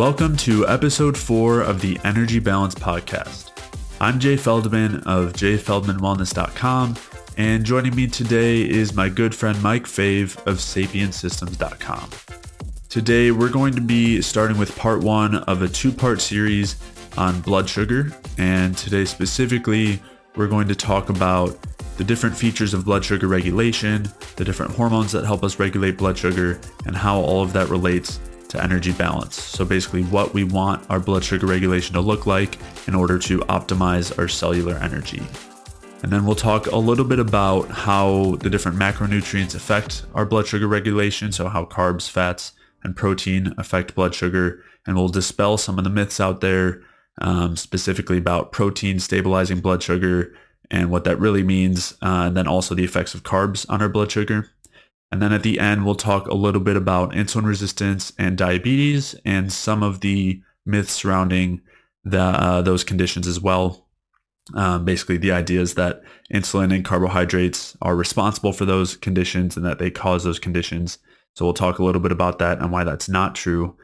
Welcome to episode four of the Energy Balance Podcast. I'm Jay Feldman of jayfeldmanwellness.com, and joining me today is my good friend Mike Fave of sapiensystems.com. Today, we're going to be starting with part one of a two-part series on blood sugar, and today specifically, we're going to talk about the different features of blood sugar regulation, the different hormones that help us regulate blood sugar, and how all of that relates to energy balance. So basically what we want our blood sugar regulation to look like in order to optimize our cellular energy. And then we'll talk a little bit about how the different macronutrients affect our blood sugar regulation. So how carbs, fats, and protein affect blood sugar. And we'll dispel some of the myths out there, um, specifically about protein stabilizing blood sugar and what that really means. Uh, and then also the effects of carbs on our blood sugar. And then at the end, we'll talk a little bit about insulin resistance and diabetes and some of the myths surrounding the, uh, those conditions as well. Um, basically, the idea is that insulin and carbohydrates are responsible for those conditions and that they cause those conditions. So we'll talk a little bit about that and why that's not true.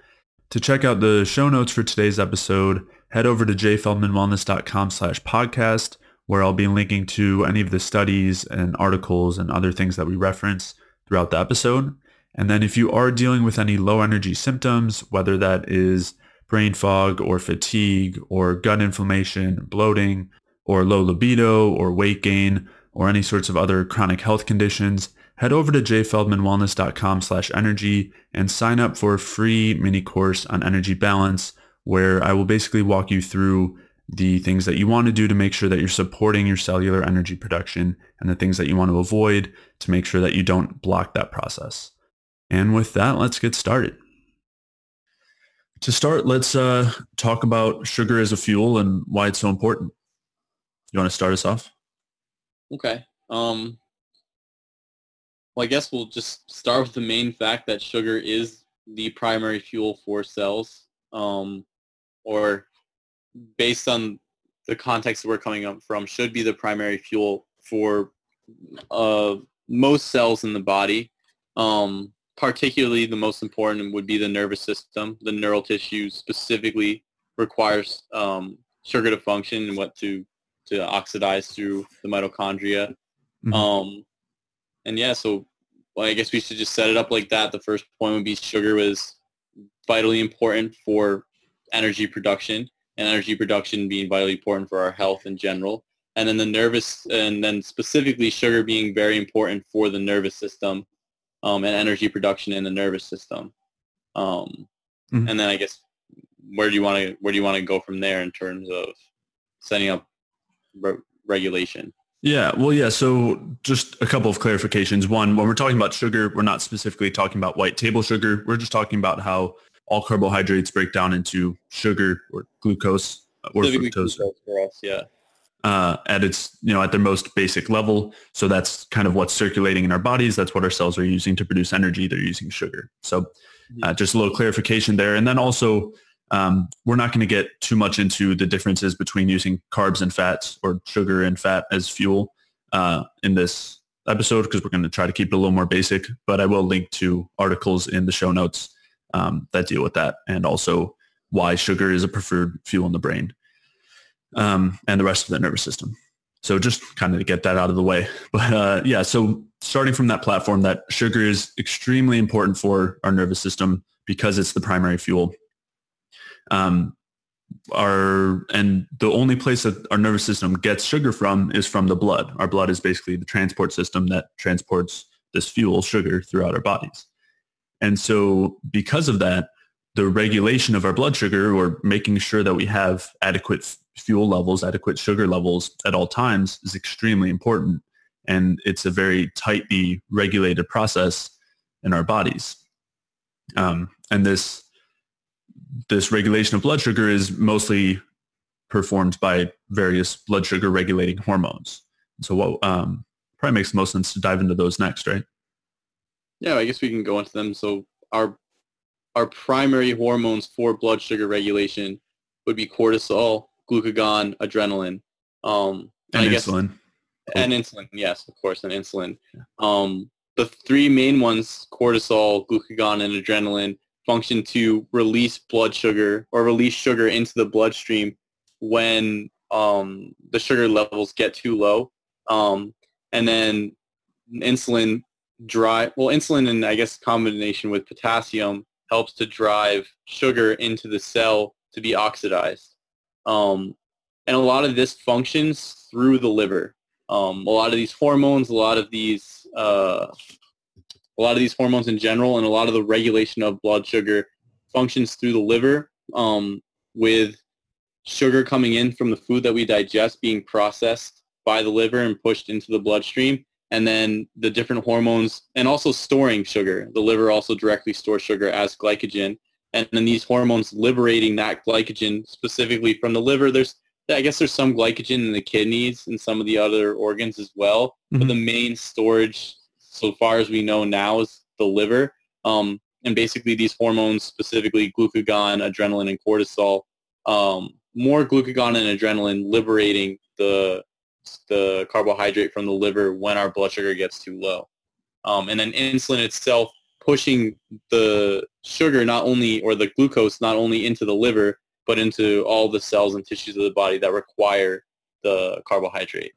To check out the show notes for today's episode, head over to jayfeldmanwellness.com slash podcast, where I'll be linking to any of the studies and articles and other things that we reference throughout the episode. And then if you are dealing with any low energy symptoms, whether that is brain fog or fatigue or gut inflammation, bloating, or low libido or weight gain or any sorts of other chronic health conditions, head over to jayfeldmanwellness.com slash energy and sign up for a free mini course on energy balance where I will basically walk you through the things that you want to do to make sure that you're supporting your cellular energy production and the things that you want to avoid to make sure that you don't block that process. And with that, let's get started. To start, let's uh, talk about sugar as a fuel and why it's so important. You want to start us off? Okay. Um, well, I guess we'll just start with the main fact that sugar is the primary fuel for cells, um, or based on the context that we're coming up from, should be the primary fuel for uh, most cells in the body. Um, particularly the most important would be the nervous system. The neural tissue specifically requires um, sugar to function and what to to oxidize through the mitochondria. Mm-hmm. Um, and yeah, so well, I guess we should just set it up like that. The first point would be sugar was vitally important for energy production and energy production being vitally important for our health in general. And then the nervous, and then specifically sugar being very important for the nervous system um, and energy production in the nervous system. Um, mm-hmm. And then I guess where do you want to where do you want to go from there in terms of setting up re- regulation? Yeah, well, yeah. So just a couple of clarifications. One, when we're talking about sugar, we're not specifically talking about white table sugar. We're just talking about how all carbohydrates break down into sugar or glucose or fructose for us. Yeah. Uh, at its you know at their most basic level. So that's kind of what's circulating in our bodies. That's what our cells are using to produce energy. They're using sugar. So uh, just a little clarification there. And then also um, we're not going to get too much into the differences between using carbs and fats or sugar and fat as fuel uh, in this episode because we're going to try to keep it a little more basic. But I will link to articles in the show notes um, that deal with that and also why sugar is a preferred fuel in the brain um, and the rest of the nervous system. So just kind of to get that out of the way. But uh, yeah, so starting from that platform that sugar is extremely important for our nervous system because it's the primary fuel. Um, our and the only place that our nervous system gets sugar from is from the blood. Our blood is basically the transport system that transports this fuel, sugar, throughout our bodies. And so because of that, the regulation of our blood sugar or making sure that we have adequate fuel levels, adequate sugar levels at all times is extremely important. And it's a very tightly regulated process in our bodies. Um, and this, this regulation of blood sugar is mostly performed by various blood sugar regulating hormones. So what um, probably makes the most sense to dive into those next, right? Yeah, I guess we can go into them. So our our primary hormones for blood sugar regulation would be cortisol, glucagon, adrenaline, um, and, and insulin. Guess, and insulin, yes, of course, and insulin. Um, the three main ones, cortisol, glucagon, and adrenaline, function to release blood sugar or release sugar into the bloodstream when um, the sugar levels get too low. Um, and then insulin drive, well, insulin and I guess combination with potassium helps to drive sugar into the cell to be oxidized. Um, and a lot of this functions through the liver. Um, a lot of these hormones, a lot of these, uh, a lot of these hormones in general, and a lot of the regulation of blood sugar functions through the liver um, with sugar coming in from the food that we digest being processed by the liver and pushed into the bloodstream and then the different hormones and also storing sugar. The liver also directly stores sugar as glycogen. And then these hormones liberating that glycogen specifically from the liver. There's, I guess there's some glycogen in the kidneys and some of the other organs as well. Mm-hmm. But the main storage, so far as we know now, is the liver. Um, and basically these hormones, specifically glucagon, adrenaline, and cortisol, um, more glucagon and adrenaline liberating the the carbohydrate from the liver when our blood sugar gets too low. Um, and then insulin itself pushing the sugar not only, or the glucose not only into the liver, but into all the cells and tissues of the body that require the carbohydrate.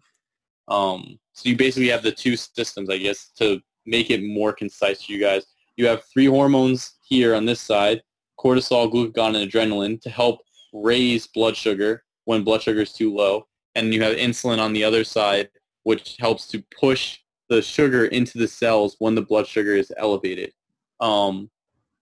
Um, so you basically have the two systems, I guess, to make it more concise to you guys. You have three hormones here on this side, cortisol, glucagon, and adrenaline to help raise blood sugar when blood sugar is too low and you have insulin on the other side, which helps to push the sugar into the cells when the blood sugar is elevated. Um,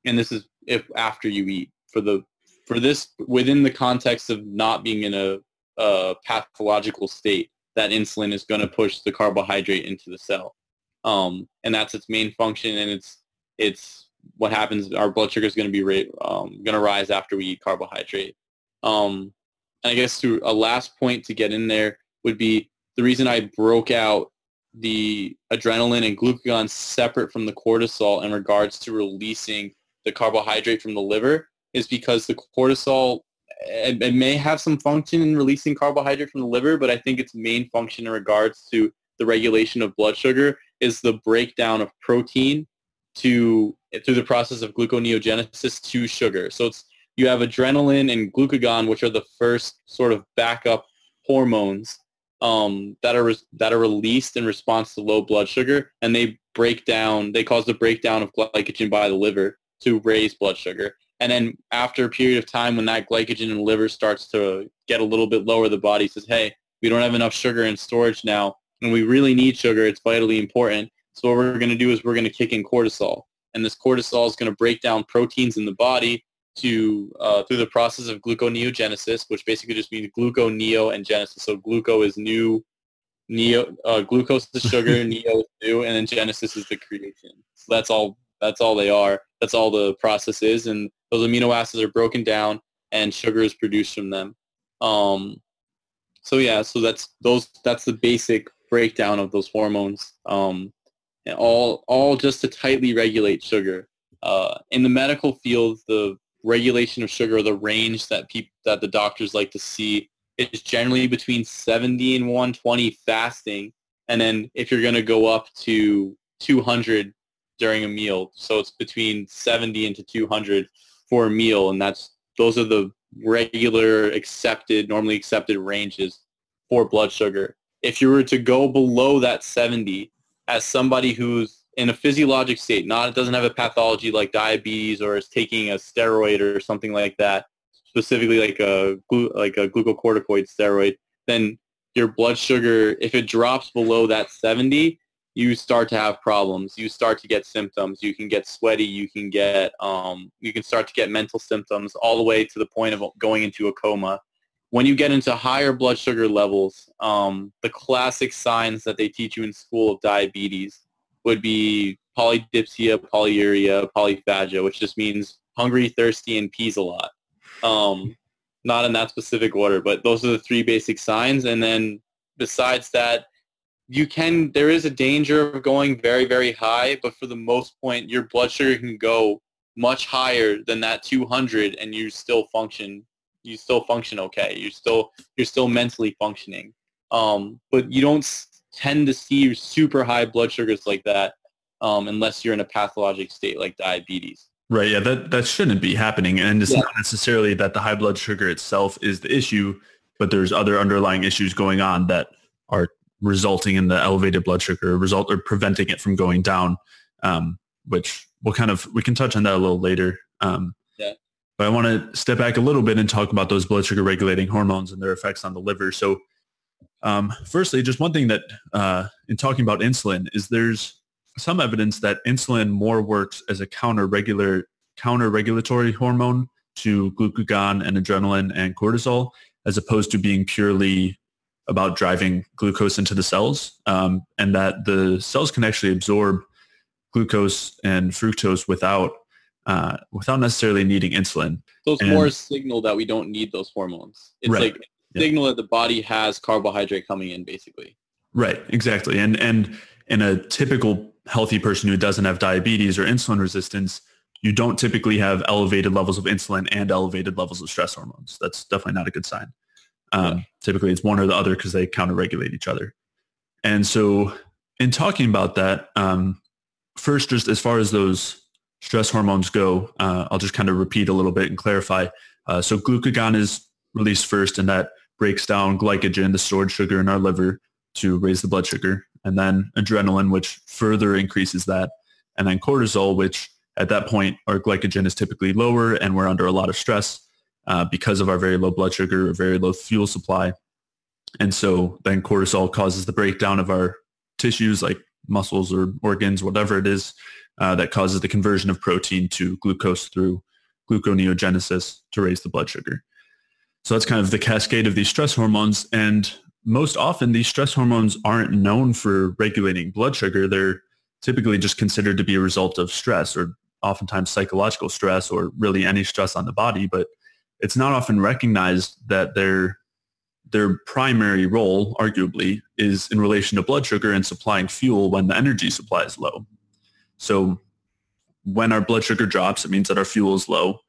and this is if after you eat for the for this within the context of not being in a, a pathological state, that insulin is going to push the carbohydrate into the cell, um, and that's its main function. And it's it's what happens. Our blood sugar is going to be um, going to rise after we eat carbohydrate. Um, and I guess to a last point to get in there would be the reason I broke out the adrenaline and glucagon separate from the cortisol in regards to releasing the carbohydrate from the liver is because the cortisol it, it, may have some function in releasing carbohydrate from the liver, but I think its main function in regards to the regulation of blood sugar is the breakdown of protein to through the process of gluconeogenesis to sugar. So it's you have adrenaline and glucagon, which are the first sort of backup hormones um, that are that are released in response to low blood sugar, and they break down. They cause the breakdown of glycogen by the liver to raise blood sugar. And then after a period of time, when that glycogen in the liver starts to get a little bit lower, the body says, "Hey, we don't have enough sugar in storage now, and we really need sugar. It's vitally important." So what we're going to do is we're going to kick in cortisol, and this cortisol is going to break down proteins in the body to uh, through the process of gluconeogenesis, which basically just means gluconeo and genesis. So gluco is new, neo uh, glucose is sugar, neo is new, and then genesis is the creation. So that's all. That's all they are. That's all the process is, and those amino acids are broken down, and sugar is produced from them. Um, so yeah, so that's those. That's the basic breakdown of those hormones. Um, and all all just to tightly regulate sugar. Uh, in the medical field, the regulation of sugar, the range that people that the doctors like to see is generally between 70 and 120 fasting, and then if you're going to go up to 200 during a meal, so it's between 70 and to 200 for a meal, and that's those are the regular accepted, normally accepted ranges for blood sugar. If you were to go below that 70, as somebody who's in a physiologic state, not it doesn't have a pathology like diabetes or is taking a steroid or something like that, specifically like a like a glucocorticoid steroid, then your blood sugar, if it drops below that 70, you start to have problems. You start to get symptoms. You can get sweaty. You can get um, you can start to get mental symptoms all the way to the point of going into a coma. When you get into higher blood sugar levels, um, the classic signs that they teach you in school of diabetes would be polydipsia, polyuria, polyphagia, which just means hungry, thirsty, and pees a lot. Um, not in that specific order, but those are the three basic signs. And then besides that, you can, there is a danger of going very, very high, but for the most point, your blood sugar can go much higher than that 200 and you still function, you still function okay. You're still, you're still mentally functioning. Um, but you don't tend to see super high blood sugars like that um, unless you're in a pathologic state like diabetes. Right. Yeah. That that shouldn't be happening, and it's Yeah. not necessarily that the high blood sugar itself is the issue, but there's other underlying issues going on that are resulting in the elevated blood sugar, result or preventing it from going down. Um, which we'll kind of we can touch on that a little later. Um, Yeah. But I want to step back a little bit and talk about those blood sugar regulating hormones and their effects on the liver. So, um, firstly, just one thing that uh, in talking about insulin is there's some evidence that insulin more works as a counter regular counter regulatory hormone to glucagon and adrenaline and cortisol as opposed to being purely about driving glucose into the cells um, and that the cells can actually absorb glucose and fructose without uh, without necessarily needing insulin. So it's And- more a signal that we don't need those hormones. It's Right. like Yeah. signal that the body has carbohydrate coming in, basically. Right, exactly. And and in a typical healthy person who doesn't have diabetes or insulin resistance, you don't typically have elevated levels of insulin and elevated levels of stress hormones. That's definitely not a good sign. Um, Typically, it's one or the other because they counter-regulate each other. And so, in talking about that, um, first, just as far as those stress hormones go, uh, I'll just kind of repeat a little bit and clarify. Uh, so, glucagon is released first, and that breaks down glycogen, the stored sugar in our liver, to raise the blood sugar, and then adrenaline, which further increases that, and then cortisol, which at that point our glycogen is typically lower and we're under a lot of stress uh, because of our very low blood sugar or very low fuel supply. And so then cortisol causes the breakdown of our tissues like muscles or organs, whatever it is, uh, that causes the conversion of protein to glucose through gluconeogenesis to raise the blood sugar. So that's kind of the cascade of these stress hormones. And most often these stress hormones aren't known for regulating blood sugar. They're typically just considered to be a result of stress or oftentimes psychological stress or really any stress on the body. But it's not often recognized that their their primary role, arguably, is in relation to blood sugar and supplying fuel when the energy supply is low. So when our blood sugar drops, it means that our fuel is low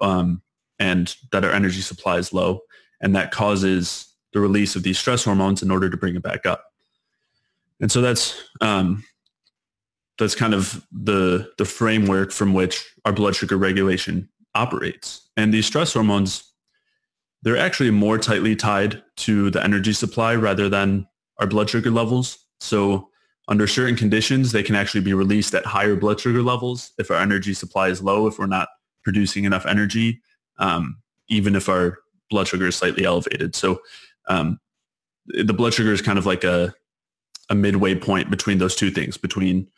um, and that our energy supply is low. And that causes the release of these stress hormones in order to bring it back up. And so that's um, that's kind of the the framework from which our blood sugar regulation operates. And these stress hormones, they're actually more tightly tied to the energy supply rather than our blood sugar levels. So under certain conditions, they can actually be released at higher blood sugar levels if our energy supply is low, if we're not producing enough energy, um, even if our blood sugar is slightly elevated. So um, the blood sugar is kind of like a, a midway point between those two things, between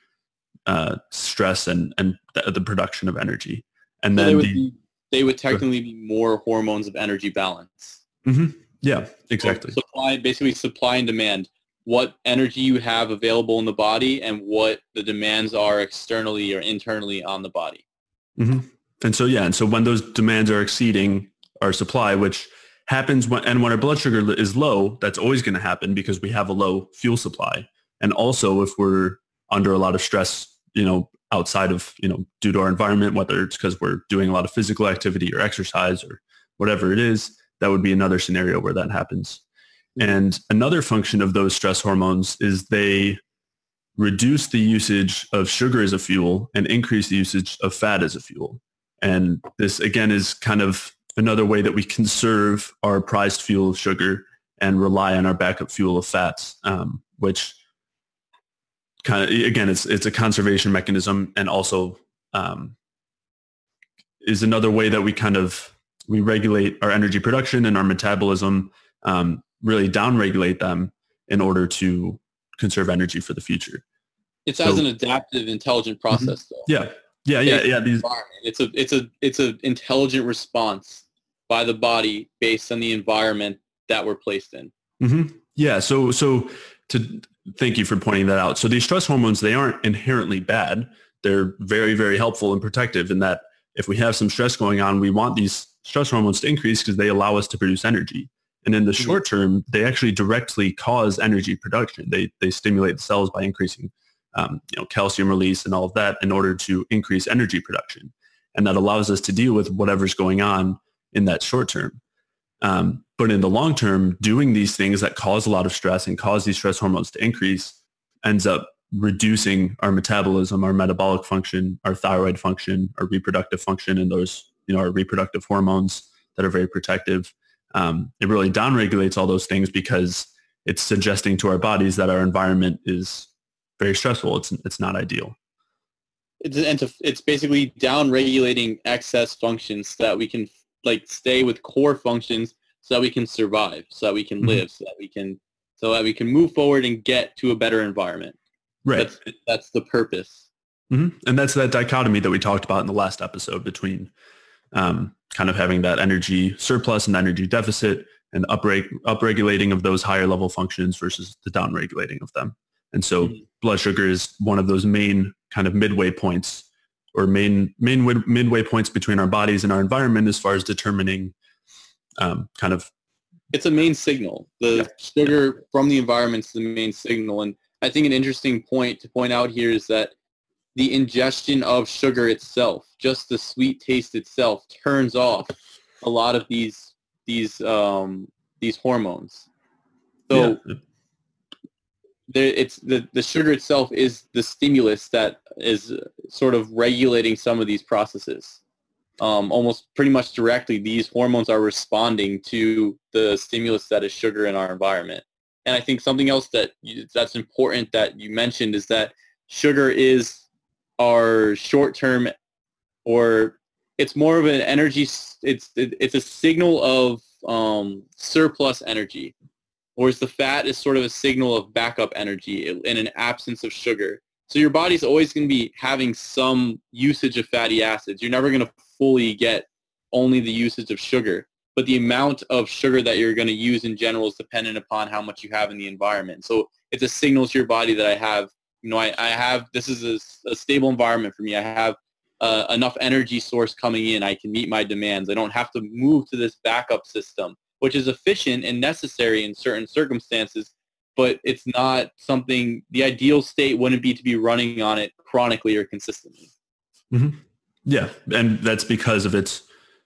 uh, stress and, and the, the production of energy. And So then they would the, be, they would technically be more hormones of energy balance. Mhm. yeah, So exactly. supply, basically supply and demand. What energy you have available in the body and what the demands are externally or internally on the body. hmm And so, yeah, and so when those demands are exceeding our supply, which happens when, and when our blood sugar is low, that's always going to happen because we have a low fuel supply. And also if we're under a lot of stress, you know, outside of, you know, due to our environment, whether it's because we're doing a lot of physical activity or exercise or whatever it is, that would be another scenario where that happens. Mm-hmm. And another function of those stress hormones is they reduce the usage of sugar as a fuel and increase the usage of fat as a fuel. And this again is kind of another way that we conserve our prized fuel of sugar and rely on our backup fuel of fats, um, which kind of again it's it's a conservation mechanism and also um, is another way that we kind of we regulate our energy production and our metabolism, um, really downregulate them in order to conserve energy for the future. It's So- Mm-hmm. as an adaptive, intelligent process, though. Yeah, yeah, yeah, yeah. These... It's a it's a it's an intelligent response by the body based on the environment that we're placed in. hmm Yeah. So, so to thank you for pointing that out. So these stress hormones, they aren't inherently bad. They're very, very helpful and protective in that if we have some stress going on, we want these stress hormones to increase because they allow us to produce energy. And in the Mhm. short term, they actually directly cause energy production. They, they stimulate the cells by increasing um, you know, calcium release and all of that in order to increase energy production. And that allows us to deal with whatever's going on in that short term. Um, but in the long term, doing these things that cause a lot of stress and cause these stress hormones to increase ends up reducing our metabolism, our metabolic function, our thyroid function, our reproductive function, and those, you know, our reproductive hormones that are very protective. Um, it really downregulates all those things because it's suggesting to our bodies that our environment is very stressful. It's it's not ideal. It's and to, it's basically down regulating excess functions so that we can like stay with core functions so that we can survive, so that we can mm-hmm. live, so that we can so that we can move forward and get to a better environment. Right. That's, that's the purpose. Mm-hmm. And that's that dichotomy that we talked about in the last episode between um, kind of having that energy surplus and energy deficit and upreg- upregulating of those higher level functions versus the downregulating of them. And so mm-hmm. blood sugar is one of those main kind of midway points or main main midway points between our bodies and our environment as far as determining um, kind of it's a main signal. The yeah. sugar yeah. from the environment is the main signal. And I think an interesting point to point out here is that the ingestion of sugar itself, just the sweet taste itself, turns off a lot of these these um, these hormones. So yeah. There, it's the the sugar itself is the stimulus that is sort of regulating some of these processes um, almost pretty much directly, these hormones are responding to the stimulus that is sugar in our environment. And I think something else that you, that's important that you mentioned is that sugar is our short-term or it's more of an energy, it's, it's a signal of um, surplus energy, whereas the fat is sort of a signal of backup energy in an absence of sugar. So your body's always going to be having some usage of fatty acids. You're never going to fully get only the usage of sugar. But the amount of sugar that you're going to use in general is dependent upon how much you have in the environment. So it's a signal to your body that I have, you know, I, I have, this is a, a stable environment for me. I have uh, enough energy source coming in. I can meet my demands. I don't have to move to this backup system, which is efficient and necessary in certain circumstances, but it's not something, the ideal state wouldn't be to be running on it chronically or consistently. Mm-hmm. Yeah, and that's because of its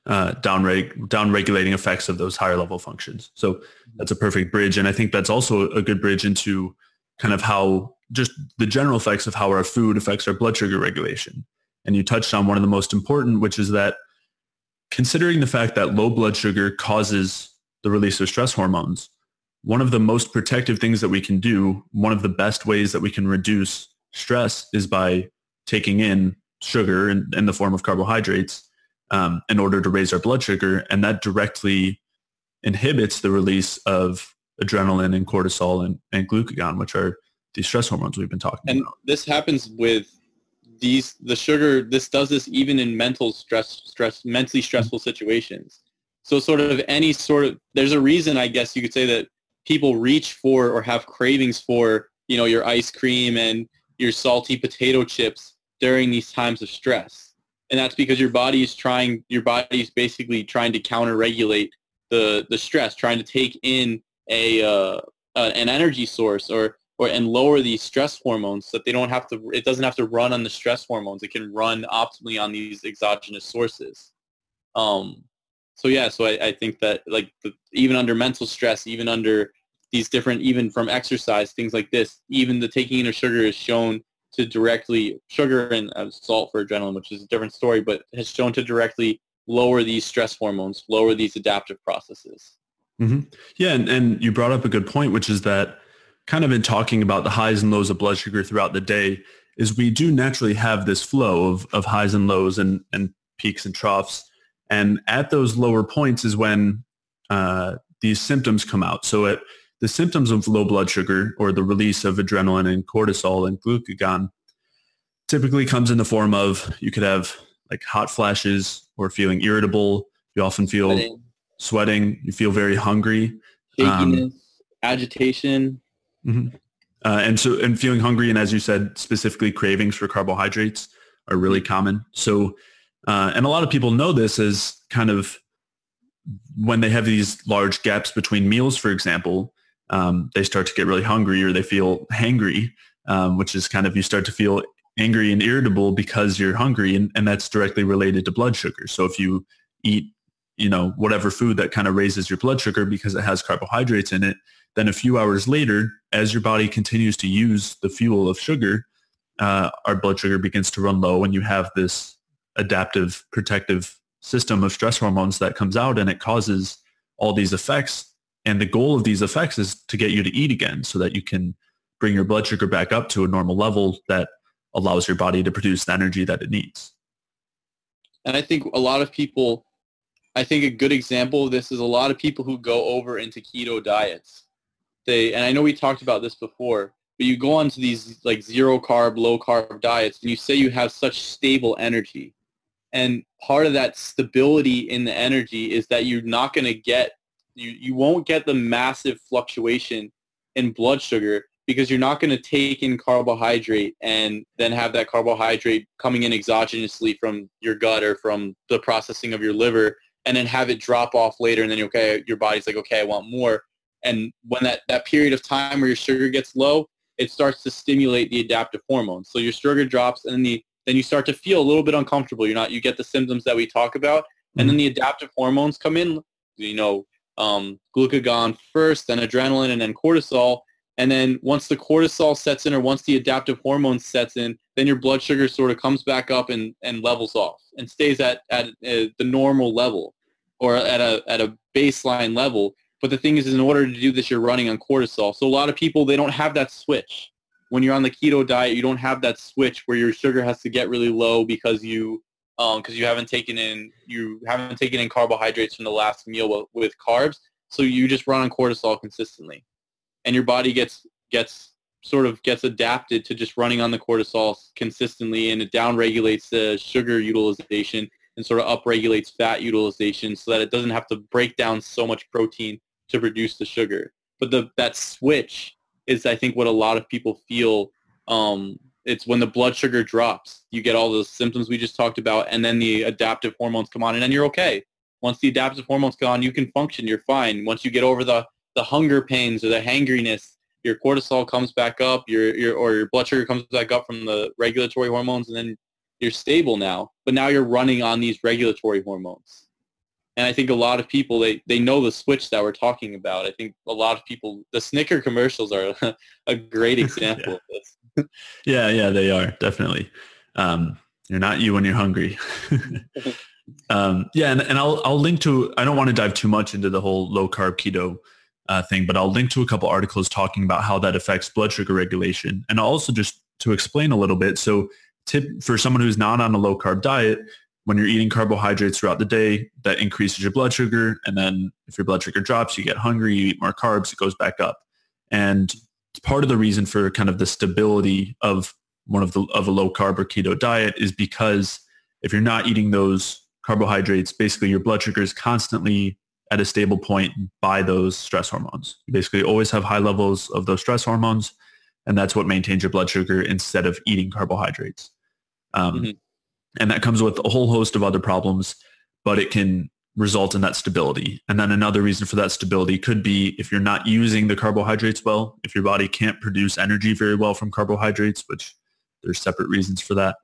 uh, down regulating effects of those higher level functions. So that's a perfect bridge, and I think that's also a good bridge into kind of how just the general effects of how our food affects our blood sugar regulation. And you touched on one of the most important, which is that considering the fact that low blood sugar causes the release of stress hormones, one of the most protective things that we can do, one of the best ways that we can reduce stress is by taking in sugar in, in the form of carbohydrates um, in order to raise our blood sugar. And that directly inhibits the release of adrenaline and cortisol and, and glucagon, which are these stress hormones we've been talking and about. And this happens with these, the sugar, this does this even in mental stress, stress, mentally stressful mm-hmm. situations. So sort of any sort of, there's a reason I guess you could say that people reach for or have cravings for, you know, your ice cream and your salty potato chips during these times of stress. And that's because your body is trying, your body is basically trying to counter regulate the, the stress, trying to take in a, uh, uh, an energy source or, or, and lower these stress hormones so that they don't have to, it doesn't have to run on the stress hormones. It can run optimally on these exogenous sources. Um, so yeah, so I, I think that like the, even under mental stress, even under these different, even from exercise, things like this, even the taking in of sugar is shown to directly sugar and uh, salt for adrenaline, which is a different story, but has shown to directly lower these stress hormones, lower these adaptive processes. Mm-hmm. Yeah, and, and you brought up a good point, which is that kind of in talking about the highs and lows of blood sugar throughout the day, is we do naturally have this flow of, of highs and lows and, and peaks and troughs. And at those lower points is when uh, these symptoms come out. So at the symptoms of low blood sugar or the release of adrenaline and cortisol and glucagon typically comes in the form of you could have like hot flashes or feeling irritable. You often feel sweating, sweating you feel very hungry. Shakiness, um, agitation. Mm-hmm. Uh, and so, and feeling hungry, and as you said, specifically cravings for carbohydrates are really common. So, uh, and a lot of people know this as kind of when they have these large gaps between meals, for example, um, they start to get really hungry or they feel hangry, um, which is kind of you start to feel angry and irritable because you're hungry and, and that's directly related to blood sugar. So if you eat, you know, whatever food that kind of raises your blood sugar because it has carbohydrates in it, then a few hours later, as your body continues to use the fuel of sugar, uh, our blood sugar begins to run low and you have this adaptive protective system of stress hormones that comes out and it causes all these effects. And the goal of these effects is to get you to eat again so that you can bring your blood sugar back up to a normal level that allows your body to produce the energy that it needs. And I think a lot of people, I think a good example of this is a lot of people who go over into keto diets. They, and I know we talked about this before, but you go on to these like zero carb, low carb diets and you say you have such stable energy. And part of that stability in the energy is that you're not going to get, you, you won't get the massive fluctuation in blood sugar because you're not going to take in carbohydrate and then have that carbohydrate coming in exogenously from your gut or from the processing of your liver and then have it drop off later. And then okay your body's like okay I want more. And when that that period of time where your sugar gets low it starts to stimulate the adaptive hormones. So your sugar drops and then the then you start to feel a little bit uncomfortable you're not you get the symptoms that we talk about and then mm-hmm. the adaptive hormones come in you know um, glucagon first then adrenaline and then cortisol and then once the cortisol sets in or once the adaptive hormone sets in, then your blood sugar sort of comes back up and, and levels off and stays at, at uh, the normal level or at a, at a baseline level. But the thing is, in order to do this, you're running on cortisol. So a lot of people, they don't have that switch. When you're on the keto diet, you don't have that switch where your sugar has to get really low because you because um, you haven't taken in you haven't taken in carbohydrates from the last meal with, with carbs. So you just run on cortisol consistently and your body gets gets sort of gets adapted to just running on the cortisol consistently and it downregulates the sugar utilization and sort of upregulates fat utilization so that it doesn't have to break down so much protein to produce the sugar. But the that switch is I think what a lot of people feel um, it's when the blood sugar drops. You get all those symptoms we just talked about and then the adaptive hormones come on and then you're okay. Once the adaptive hormones come on, you can function, you're fine. Once you get over the the hunger pains or the hangriness, your cortisol comes back up, your, your or your blood sugar comes back up from the regulatory hormones, and then you're stable now. But now you're running on these regulatory hormones. And I think a lot of people they, they know the switch that we're talking about. I think a lot of people the Snicker commercials are a great example yeah. of this. yeah, yeah, they are definitely. Um, you're not you when you're hungry. um, yeah, and, and I'll I'll link to. I don't want to dive too much into the whole low carb keto uh, thing, but I'll link to a couple articles talking about how that affects blood sugar regulation. And also just to explain a little bit. So tip for someone who's not on a low carb diet, when you're eating carbohydrates throughout the day, that increases your blood sugar. And then if your blood sugar drops, you get hungry, you eat more carbs, it goes back up. And part of the reason for kind of the stability of one of the of a low carb or keto diet is because if you're not eating those carbohydrates, basically your blood sugar is constantly at a stable point by those stress hormones. You basically always have high levels of those stress hormones, and that's what maintains your blood sugar instead of eating carbohydrates. Um, mm-hmm. And that comes with a whole host of other problems, but it can result in that stability. And then another reason for that stability could be if you're not using the carbohydrates well, if your body can't produce energy very well from carbohydrates, which there's separate reasons for that,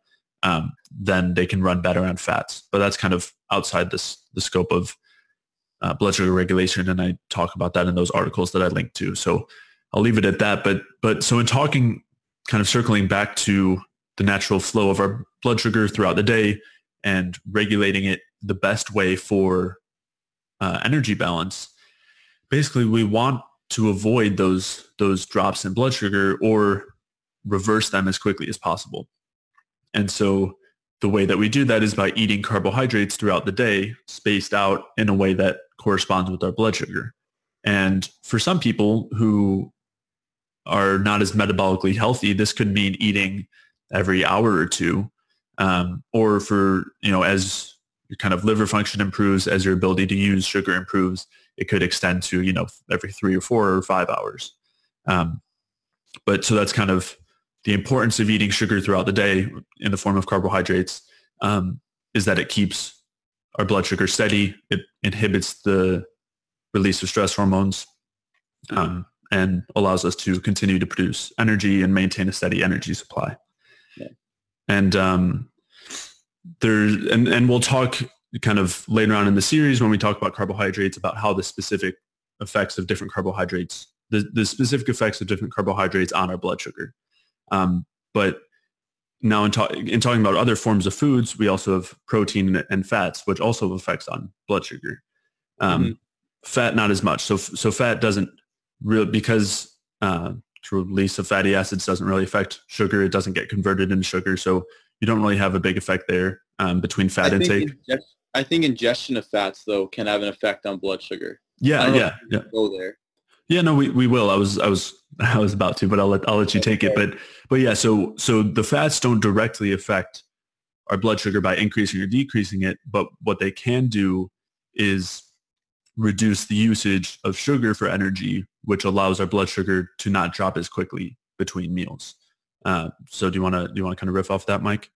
um, then they can run better on fats. But that's kind of outside this the scope of uh, blood sugar regulation, and I talk about that in those articles that I linked to. So I'll leave it at that. But but so in talking, kind of circling back to the natural flow of our blood sugar throughout the day and regulating it the best way for uh, energy balance. Basically, we want to avoid those those drops in blood sugar or reverse them as quickly as possible. And so the way that we do that is by eating carbohydrates throughout the day, spaced out in a way that corresponds with our blood sugar. And for some people who are not as metabolically healthy, this could mean eating every hour or two. Um, or for, you know, as your kind of liver function improves, as your ability to use sugar improves, it could extend to, you know, every three or four or five hours. Um, but so that's kind of the importance of eating sugar throughout the day in the form of carbohydrates um, is that it keeps our blood sugar steady. It inhibits the release of stress hormones um, and allows us to continue to produce energy and maintain a steady energy supply. Yeah. And um, there, and, and we'll talk kind of later on in the series when we talk about carbohydrates about how the specific effects of different carbohydrates the, the specific effects of different carbohydrates on our blood sugar. Um, but now in, ta- in talking about other forms of foods, we also have protein and fats, which also have effects on blood sugar. Um, mm-hmm. Fat, not as much. So, so fat doesn't really, because uh, release of fatty acids doesn't really affect sugar. It doesn't get converted into sugar. So you don't really have a big effect there um, between fat I intake. Ingest- I think ingestion of fats, though, can have an effect on blood sugar. Yeah, yeah, yeah. Go there. Yeah, no, we, we will. I was I was I was about to, but I'll let I'll let you take it. But but yeah, so so the fats don't directly affect our blood sugar by increasing or decreasing it, but what they can do is reduce the usage of sugar for energy, which allows our blood sugar to not drop as quickly between meals. Uh, so do you want to do you want to kind of riff off that, Mike?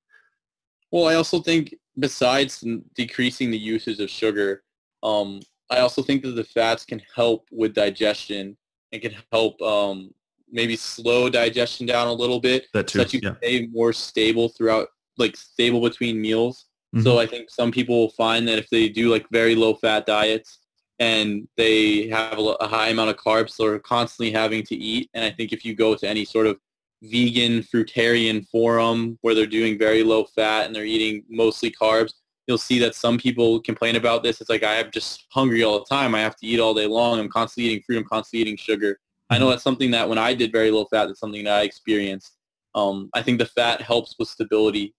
Well, I also think besides decreasing the usage of sugar, um, I also think that the fats can help with digestion and can help um, maybe slow digestion down a little bit that too, so that you yeah. stay more stable throughout, like stable between meals. Mm-hmm. So I think some people will find that if they do like very low fat diets and they have a, a high amount of carbs, so they're constantly having to eat. And I think if you go to any sort of vegan fruitarian forum where they're doing very low fat and they're eating mostly carbs, you'll see that some people complain about this. It's like I'm just hungry all the time. I have to eat all day long. I'm constantly eating fruit. I'm constantly eating sugar. I know that's something that when I did very low fat, that's something that I experienced. Um, I think the fat helps with stability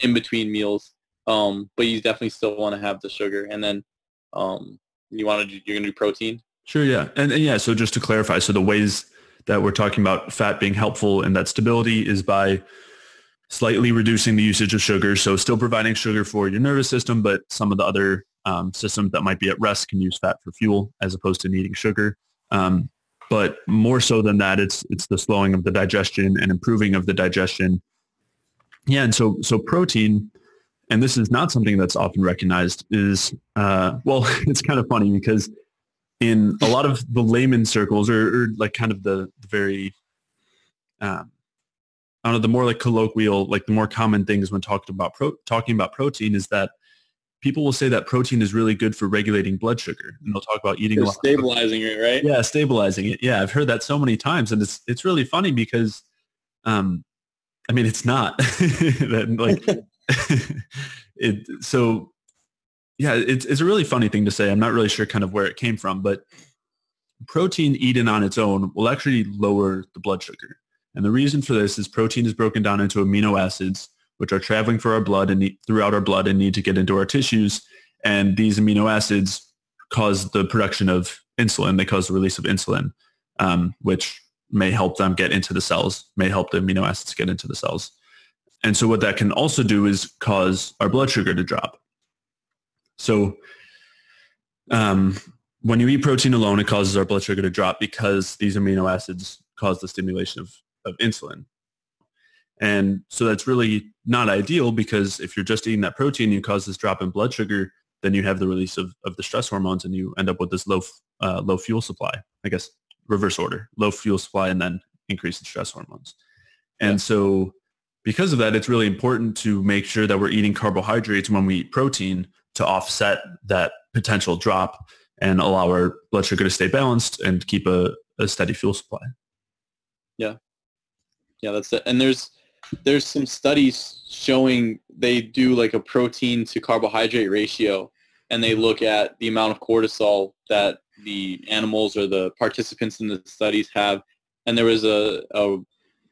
in between meals, um, but you definitely still want to have the sugar. And then um, you want to do, you're going to do protein. Sure, yeah, and, and yeah. So just to clarify, so the ways that we're talking about fat being helpful in that stability is by slightly reducing the usage of sugar. So still providing sugar for your nervous system, but some of the other um, systems that might be at rest can use fat for fuel as opposed to needing sugar. Um, but more so than that, it's it's the slowing of the digestion and improving of the digestion. Yeah, and so so protein, and this is not something that's often recognized. Is uh, well, it's kind of funny because in a lot of the layman circles, or, or like kind of the, the very um, I don't know, the more like colloquial, like the more common things when talking about pro- talking about protein is that people will say that protein is really good for regulating blood sugar, and they'll talk about eating a lot stabilizing it, right? Yeah, stabilizing it. Yeah, I've heard that so many times, and it's it's really funny because, um, I mean, it's not that like it. So, yeah, it's it's a really funny thing to say. I'm not really sure kind of where it came from, but protein eaten on its own will actually lower the blood sugar. And the reason for this is protein is broken down into amino acids, which are traveling through our blood and throughout our blood and need to get into our tissues. And these amino acids cause the production of insulin. They cause the release of insulin, um, which may help them get into the cells, may help the amino acids get into the cells. And so what that can also do is cause our blood sugar to drop. So um, when you eat protein alone, it causes our blood sugar to drop because these amino acids cause the stimulation of of insulin. And so that's really not ideal because if you're just eating that protein, you cause this drop in blood sugar, then you have the release of, of the stress hormones and you end up with this low, uh, low fuel supply, I guess, reverse order, low fuel supply and then increase in stress hormones. And yeah. so because of that, it's really important to make sure that we're eating carbohydrates when we eat protein to offset that potential drop and allow our blood sugar to stay balanced and keep a, a steady fuel supply. Yeah, yeah, that's it. And there's there's some studies showing they do like a protein to carbohydrate ratio and they look at the amount of cortisol that the animals or the participants in the studies have and there was a, a,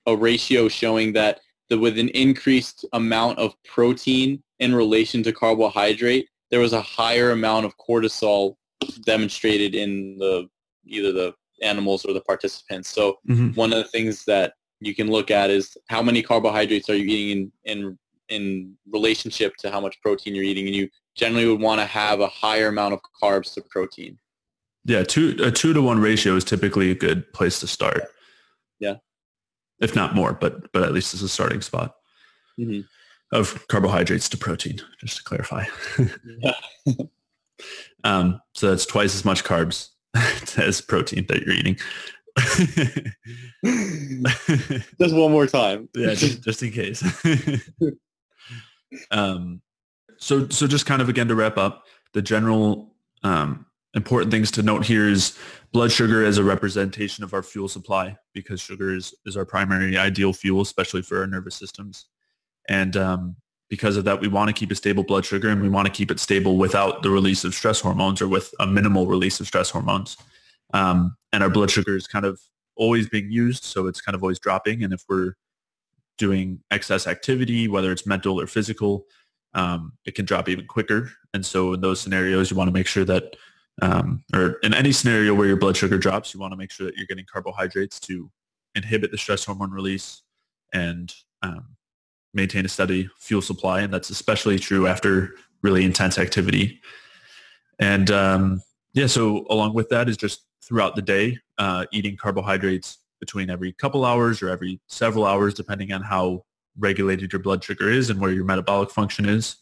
a ratio showing that the, with an increased amount of protein in relation to carbohydrate there was a higher amount of cortisol demonstrated in the either the animals or the participants so mm-hmm. one of the things that you can look at is how many carbohydrates are you eating in, in, in relationship to how much protein you're eating. And you generally would want to have a higher amount of carbs to protein. Yeah, two, a two to one ratio is typically a good place to start. Yeah. If not more, but, but at least it's a starting spot mm-hmm. of carbohydrates to protein, just to clarify. yeah. um, so that's twice as much carbs as protein that you're eating. just one more time. yeah, just, just in case. um, so so just kind of again to wrap up, the general um, important things to note here is blood sugar as a representation of our fuel supply because sugar is, is our primary ideal fuel, especially for our nervous systems. And um, because of that, we want to keep a stable blood sugar and we want to keep it stable without the release of stress hormones or with a minimal release of stress hormones. Um, and our blood sugar is kind of always being used, so it's kind of always dropping. And if we're doing excess activity, whether it's mental or physical, um, it can drop even quicker. And so in those scenarios, you want to make sure that, um, or in any scenario where your blood sugar drops, you want to make sure that you're getting carbohydrates to inhibit the stress hormone release and um, maintain a steady fuel supply. And that's especially true after really intense activity. And um, yeah, so along with that is just throughout the day, uh, eating carbohydrates between every couple hours or every several hours, depending on how regulated your blood sugar is and where your metabolic function is,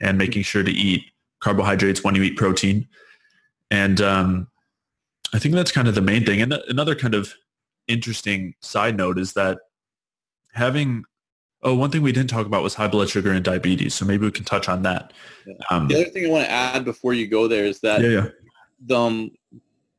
and making sure to eat carbohydrates when you eat protein. And um, I think that's kind of the main thing. And another kind of interesting side note is that having oh one thing we didn't talk about was high blood sugar and diabetes. So maybe we can touch on that. Yeah. Um, the other thing I want to add before you go there is that yeah, yeah. The, um,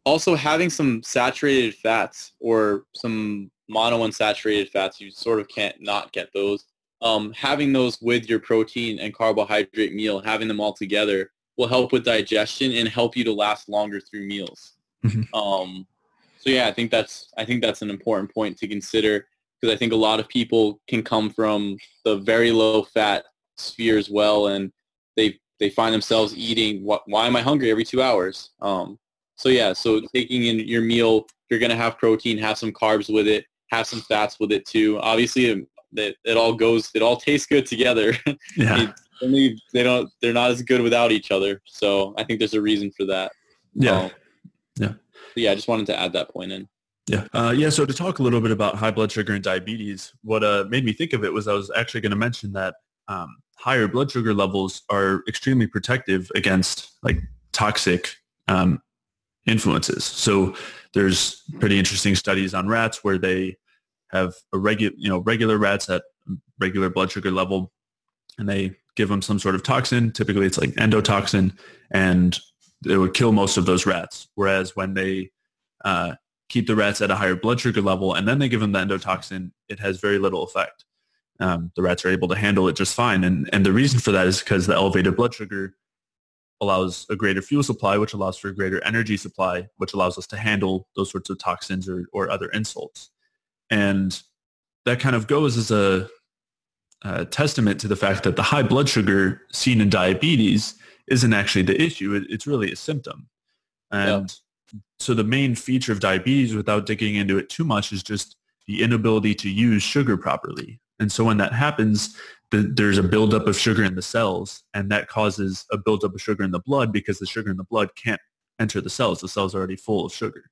also having some saturated fats or some monounsaturated fats, you sort of can't not get those. Um, having those with your protein and carbohydrate meal, having them all together will help with digestion and help you to last longer through meals. Mm-hmm. Um, so yeah, I think that's I think that's an important point to consider because I think a lot of people can come from the very low fat sphere as well, and they they find themselves eating what why am I hungry every two hours? Um, so yeah, so taking in your meal, you're gonna have protein, have some carbs with it, have some fats with it too. Obviously, it, it, it all goes, it all tastes good together. Yeah. They, they don't, they're not as good without each other. So I think there's a reason for that. Yeah. Um, yeah. yeah, I just wanted to add that point in. Yeah. Uh, yeah. So to talk a little bit about high blood sugar and diabetes, what uh, made me think of it was I was actually going to mention that um, higher blood sugar levels are extremely protective against like toxic um, influences. So there's pretty interesting studies on rats where they have a regular, you know, regular rats at regular blood sugar level, and they give them some sort of toxin. Typically, it's like endotoxin, and it would kill most of those rats. Whereas when they uh, keep the rats at a higher blood sugar level and then they give them the endotoxin, it has very little effect. Um, the rats are able to handle it just fine. And, and the reason for that is because the elevated blood sugar allows a greater fuel supply, which allows for a greater energy supply, which allows us to handle those sorts of toxins or, or other insults. And that kind of goes as a, a, testament to the fact that the high blood sugar seen in diabetes isn't actually the issue. It, it's really a symptom. And yeah. so the main feature of diabetes, without digging into it too much, is just the inability to use sugar properly. And so when that happens, the, there's a buildup of sugar in the cells, and that causes a buildup of sugar in the blood because the sugar in the blood can't enter the cells. The cells are already full of sugar.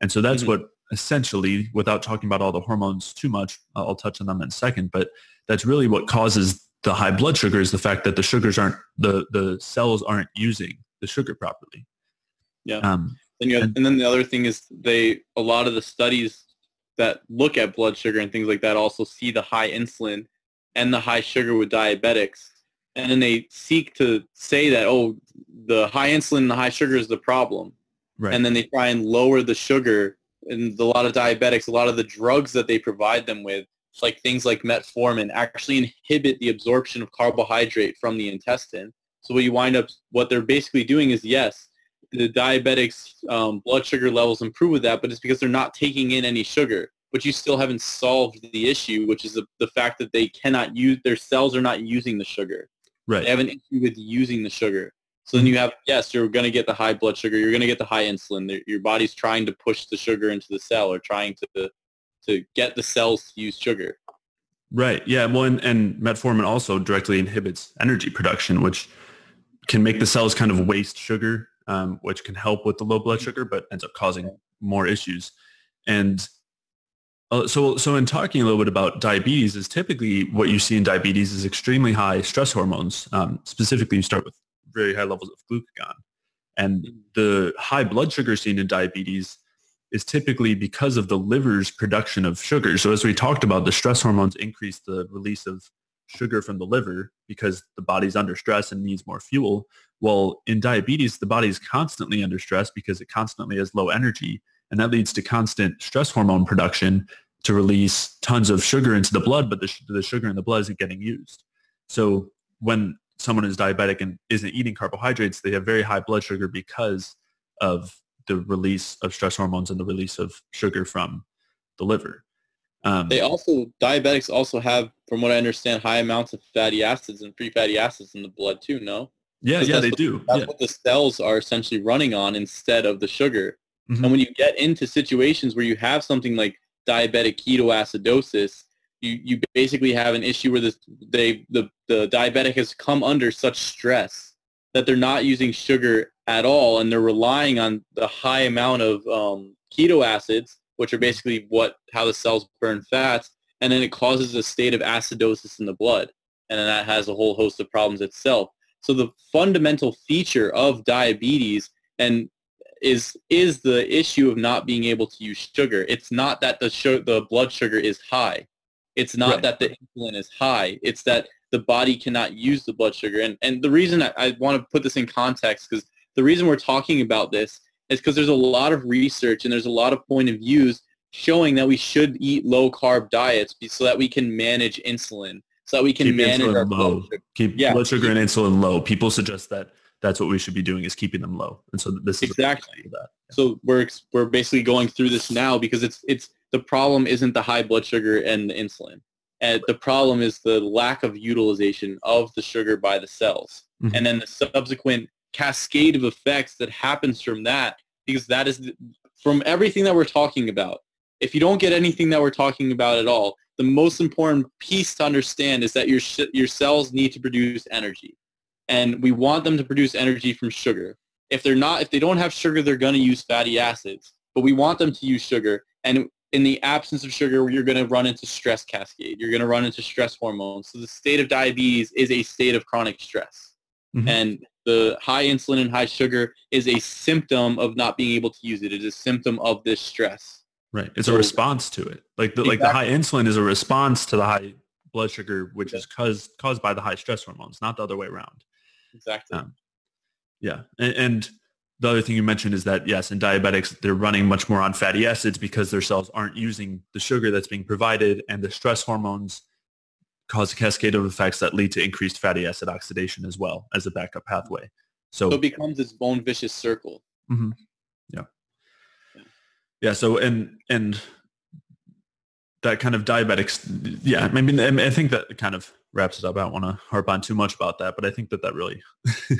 And so that's mm-hmm. what essentially, without talking about all the hormones too much, I'll touch on them in a second, but that's really what causes the high blood sugar is the fact that the sugars aren't, the, the cells aren't using the sugar properly. Yeah. Um, and, have, and, and then the other thing is they, a lot of the studies that look at blood sugar and things like that also see the high insulin and the high sugar with diabetics. And then they seek to say that, oh, the high insulin and the high sugar is the problem. Right. And then they try and lower the sugar. And a lot of diabetics, a lot of the drugs that they provide them with, like things like metformin, actually inhibit the absorption of carbohydrate from the intestine. So what you wind up, what they're basically doing is, yes, the diabetics' um, blood sugar levels improve with that, but it's because they're not taking in any sugar but you still haven't solved the issue, which is the, the fact that they cannot use, their cells are not using the sugar. Right. They have an issue with using the sugar. So then you have, yes, you're going to get the high blood sugar. You're going to get the high insulin. Your body's trying to push the sugar into the cell or trying to, to get the cells to use sugar. Right. Yeah. Well, and, and metformin also directly inhibits energy production, which can make the cells kind of waste sugar, um, which can help with the low blood sugar, but ends up causing more issues. And uh, so, so in talking a little bit about diabetes, is typically what you see in diabetes is extremely high stress hormones. Um, specifically, you start with very high levels of glucagon, and mm-hmm. the high blood sugar seen in diabetes is typically because of the liver's production of sugar. So, as we talked about, the stress hormones increase the release of sugar from the liver because the body's under stress and needs more fuel. Well, in diabetes, the body's constantly under stress because it constantly has low energy. And that leads to constant stress hormone production to release tons of sugar into the blood, but the, the sugar in the blood isn't getting used. So when someone is diabetic and isn't eating carbohydrates, they have very high blood sugar because of the release of stress hormones and the release of sugar from the liver. Um, they also diabetics also have, from what I understand, high amounts of fatty acids and free fatty acids in the blood too. No. Yeah, yeah, they what, do. That's yeah. what the cells are essentially running on instead of the sugar. Mm-hmm. And when you get into situations where you have something like diabetic ketoacidosis, you, basically have an issue where this, they, the, the diabetic has come under such stress that they're not using sugar at all and they're relying on the high amount of um, keto acids, which are basically what how the cells burn fats, and then it causes a state of acidosis in the blood, and then that has a whole host of problems itself. So the fundamental feature of diabetes and is is the issue of not being able to use sugar. It's not that the the blood sugar is high. It's not right. that the insulin is high. It's that the body cannot use the blood sugar. And and the reason I, I want to put this in context because the reason we're talking about this is because there's a lot of research and there's a lot of point of views showing that we should eat low carb diets so that we can manage insulin, so that we can keep manage our low. Keep yeah. blood sugar and insulin low. People suggest that that's what we should be doing is keeping them low. And so this is exactly that. So we're we're basically going through this now because it's it's the problem isn't the high blood sugar and the insulin. And the problem is the lack of utilization of the sugar by the cells. Mm-hmm. And then the subsequent cascade of effects that happens from that because that is the, from everything that we're talking about. If you don't get anything that we're talking about at all, the most important piece to understand is that your sh- your cells need to produce energy, and we want them to produce energy from sugar. If they're not, if they don't have sugar, they're going to use fatty acids. But we want them to use sugar, and in the absence of sugar, you're going to run into stress cascade. You're going to run into stress hormones. So the state of diabetes is a state of chronic stress. Mm-hmm. And the high insulin and high sugar is a symptom of not being able to use it. It is a symptom of this stress. Right. It's so, a response to it. Like the, exactly. like the high insulin is a response to the high blood sugar, which yeah. is caused caused by the high stress hormones, not the other way around. Exactly. Um, yeah. And, and the other thing you mentioned is that yes, in diabetics, they're running much more on fatty acids because their cells aren't using the sugar that's being provided and the stress hormones cause a cascade of effects that lead to increased fatty acid oxidation as well as a backup pathway. So, so it becomes this bone vicious circle. Mm-hmm. Yeah. yeah. Yeah. So, and, and that kind of diabetics, yeah, I mean, I think that kind of wraps it up. I don't want to harp on too much about that, but I think that that really.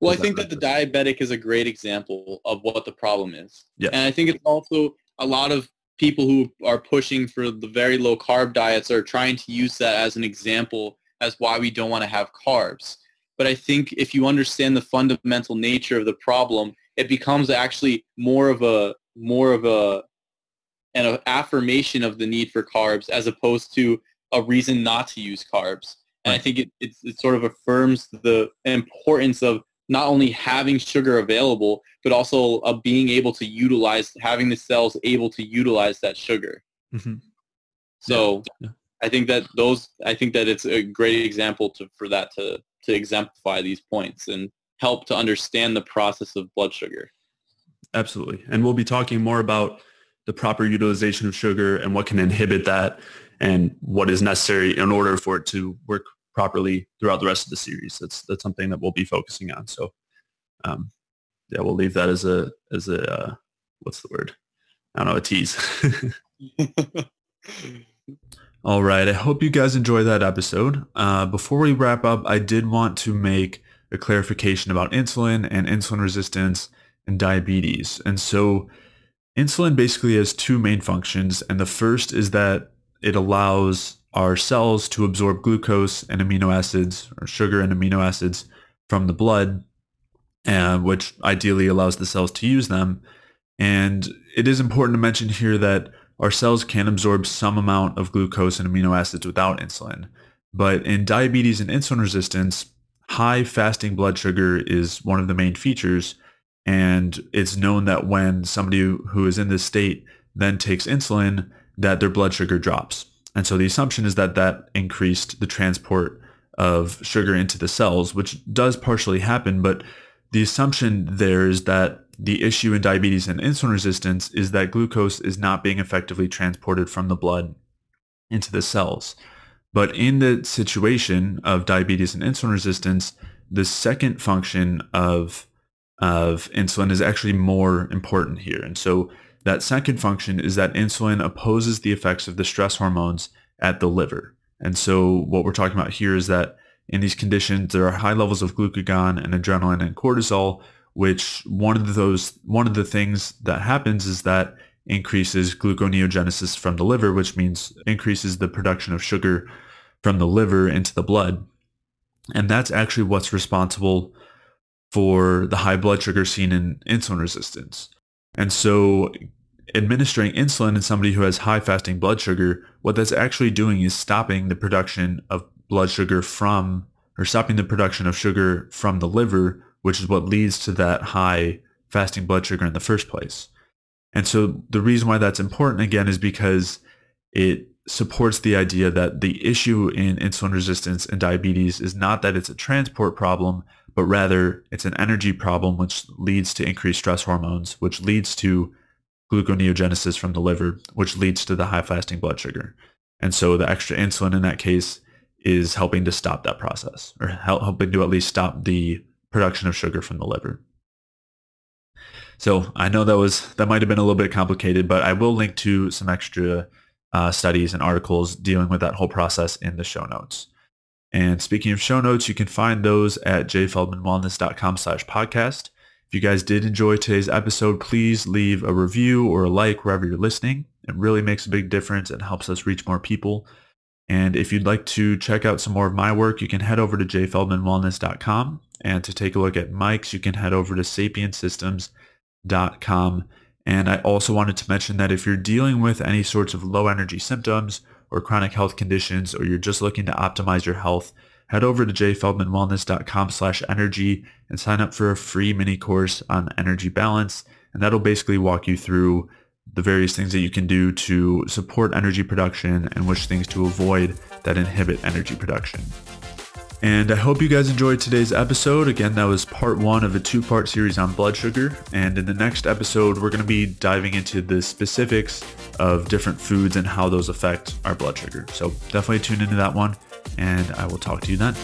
well, I think that, the diabetic is a great example of what the problem is. Yeah. And I think it's also a lot of people who are pushing for the very low carb diets are trying to use that as an example as why we don't want to have carbs. But I think if you understand the fundamental nature of the problem, it becomes actually more of a more of a an affirmation of the need for carbs as opposed to a reason not to use carbs. And I think it, it, it sort of affirms the importance of not only having sugar available, but also of being able to utilize, having the cells able to utilize that sugar. Mm-hmm. So yeah. I think that those, I think that it's a great example to, for that to, to exemplify these points and help to understand the process of blood sugar. Absolutely. And we'll be talking more about the proper utilization of sugar and what can inhibit that and what is necessary in order for it to work properly throughout the rest of the series. That's that's something that we'll be focusing on. So, um, yeah, we'll leave that as a as a uh, what's the word? I don't know, a tease. All right. I hope you guys enjoy that episode. Uh, before we wrap up, I did want to make a clarification about insulin and insulin resistance and diabetes. And so insulin basically has two main functions. And the first is that it allows our cells to absorb glucose and amino acids or sugar and amino acids from the blood, which ideally allows the cells to use them. And it is important to mention here that our cells can absorb some amount of glucose and amino acids without insulin. But in diabetes and insulin resistance, high fasting blood sugar is one of the main features. And it's known that when somebody who is in this state then takes insulin, that their blood sugar drops. And so the assumption is that that increased the transport of sugar into the cells, which does partially happen, but the assumption there is that the issue in diabetes and insulin resistance is that glucose is not being effectively transported from the blood into the cells. But in the situation of diabetes and insulin resistance, the second function of of insulin is actually more important here. And so that second function is that insulin opposes the effects of the stress hormones at the liver. And so what we're talking about here is that in these conditions, there are high levels of glucagon and adrenaline and cortisol, which one of those, one of the things that happens is that increases gluconeogenesis from the liver, which means increases the production of sugar from the liver into the blood. And that's actually what's responsible for the high blood sugar seen in insulin resistance. And so administering insulin in somebody who has high fasting blood sugar, what that's actually doing is stopping the production of blood sugar from, or stopping the production of sugar from the liver, which is what leads to that high fasting blood sugar in the first place. And so the reason why that's important again is because it supports the idea that the issue in insulin resistance and diabetes is not that it's a transport problem, but rather it's an energy problem which leads to increased stress hormones, which leads to gluconeogenesis from the liver, which leads to the high fasting blood sugar. And so the extra insulin in that case is helping to stop that process or helping to at least stop the production of sugar from the liver. So I know that was that might have been a little bit complicated, but I will link to some extra uh, studies and articles dealing with that whole process in the show notes. And speaking of show notes, you can find those at jayfeldmanwellness.com slash podcast. If you guys did enjoy today's episode, please leave a review or a like wherever you're listening. It really makes a big difference and helps us reach more people. And if you'd like to check out some more of my work, you can head over to jayfeldmanwellness.com. And to take a look at Mike's, you can head over to sapiensystems.com. And I also wanted to mention that if you're dealing with any sorts of low energy symptoms or chronic health conditions, or you're just looking to optimize your health, head over to jayfeldmanwellness.com slash energy and sign up for a free mini course on energy balance. And that'll basically walk you through the various things that you can do to support energy production and which things to avoid that inhibit energy production. And I hope you guys enjoyed today's episode. Again, that was part one of a two-part series on blood sugar. And in the next episode, we're going to be diving into the specifics of different foods and how those affect our blood sugar. So definitely tune into that one and I will talk to you then.